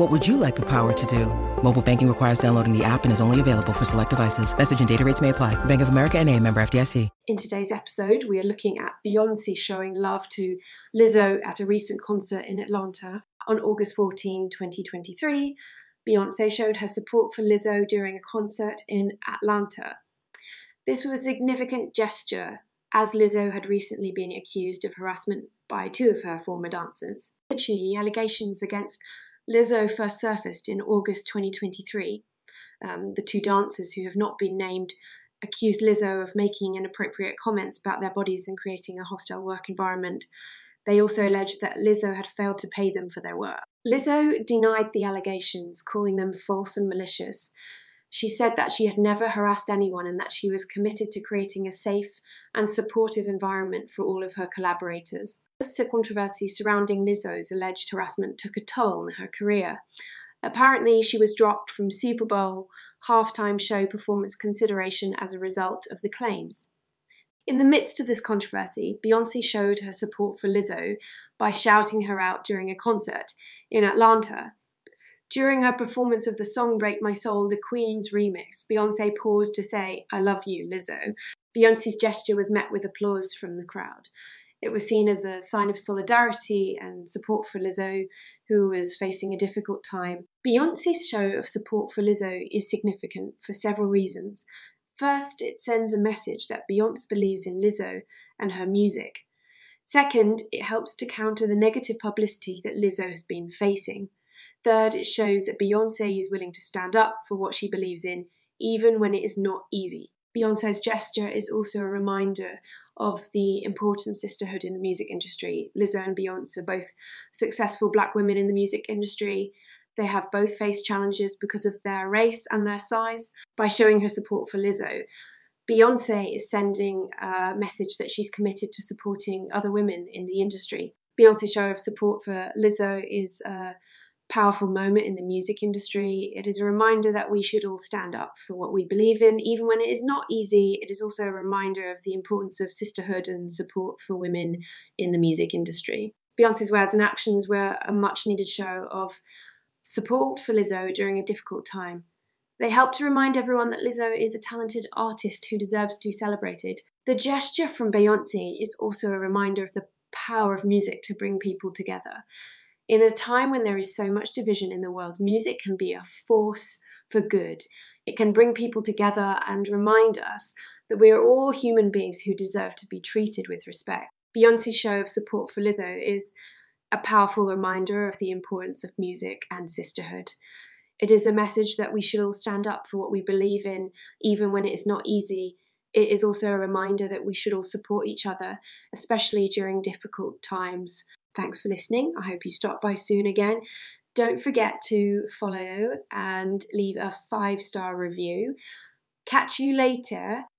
What would you like the power to do? Mobile banking requires downloading the app and is only available for select devices. Message and data rates may apply. Bank of America and a member FDIC. In today's episode, we are looking at Beyonce showing love to Lizzo at a recent concert in Atlanta. On August 14, 2023, Beyonce showed her support for Lizzo during a concert in Atlanta. This was a significant gesture as Lizzo had recently been accused of harassment by two of her former dancers. Actually, allegations against Lizzo first surfaced in August 2023. Um, the two dancers who have not been named accused Lizzo of making inappropriate comments about their bodies and creating a hostile work environment. They also alleged that Lizzo had failed to pay them for their work. Lizzo denied the allegations, calling them false and malicious. She said that she had never harassed anyone and that she was committed to creating a safe and supportive environment for all of her collaborators. The controversy surrounding Lizzo's alleged harassment took a toll on her career. Apparently, she was dropped from Super Bowl halftime show performance consideration as a result of the claims. In the midst of this controversy, Beyonce showed her support for Lizzo by shouting her out during a concert in Atlanta during her performance of the song Break My Soul, the Queen's remix, Beyonce paused to say, I love you, Lizzo. Beyonce's gesture was met with applause from the crowd. It was seen as a sign of solidarity and support for Lizzo, who was facing a difficult time. Beyonce's show of support for Lizzo is significant for several reasons. First, it sends a message that Beyonce believes in Lizzo and her music. Second, it helps to counter the negative publicity that Lizzo has been facing. Third, it shows that Beyonce is willing to stand up for what she believes in, even when it is not easy. Beyonce's gesture is also a reminder of the important sisterhood in the music industry. Lizzo and Beyonce are both successful black women in the music industry. They have both faced challenges because of their race and their size. By showing her support for Lizzo, Beyonce is sending a message that she's committed to supporting other women in the industry. Beyonce's show of support for Lizzo is uh, powerful moment in the music industry. It is a reminder that we should all stand up for what we believe in, even when it is not easy. It is also a reminder of the importance of sisterhood and support for women in the music industry. Beyonce's words and actions were a much needed show of support for Lizzo during a difficult time. They helped to remind everyone that Lizzo is a talented artist who deserves to be celebrated. The gesture from Beyonce is also a reminder of the power of music to bring people together. In a time when there is so much division in the world, music can be a force for good. It can bring people together and remind us that we are all human beings who deserve to be treated with respect. Beyonce's show of support for Lizzo is a powerful reminder of the importance of music and sisterhood. It is a message that we should all stand up for what we believe in, even when it is not easy. It is also a reminder that we should all support each other, especially during difficult times. Thanks for listening. I hope you stop by soon again. Don't forget to follow and leave a five star review. Catch you later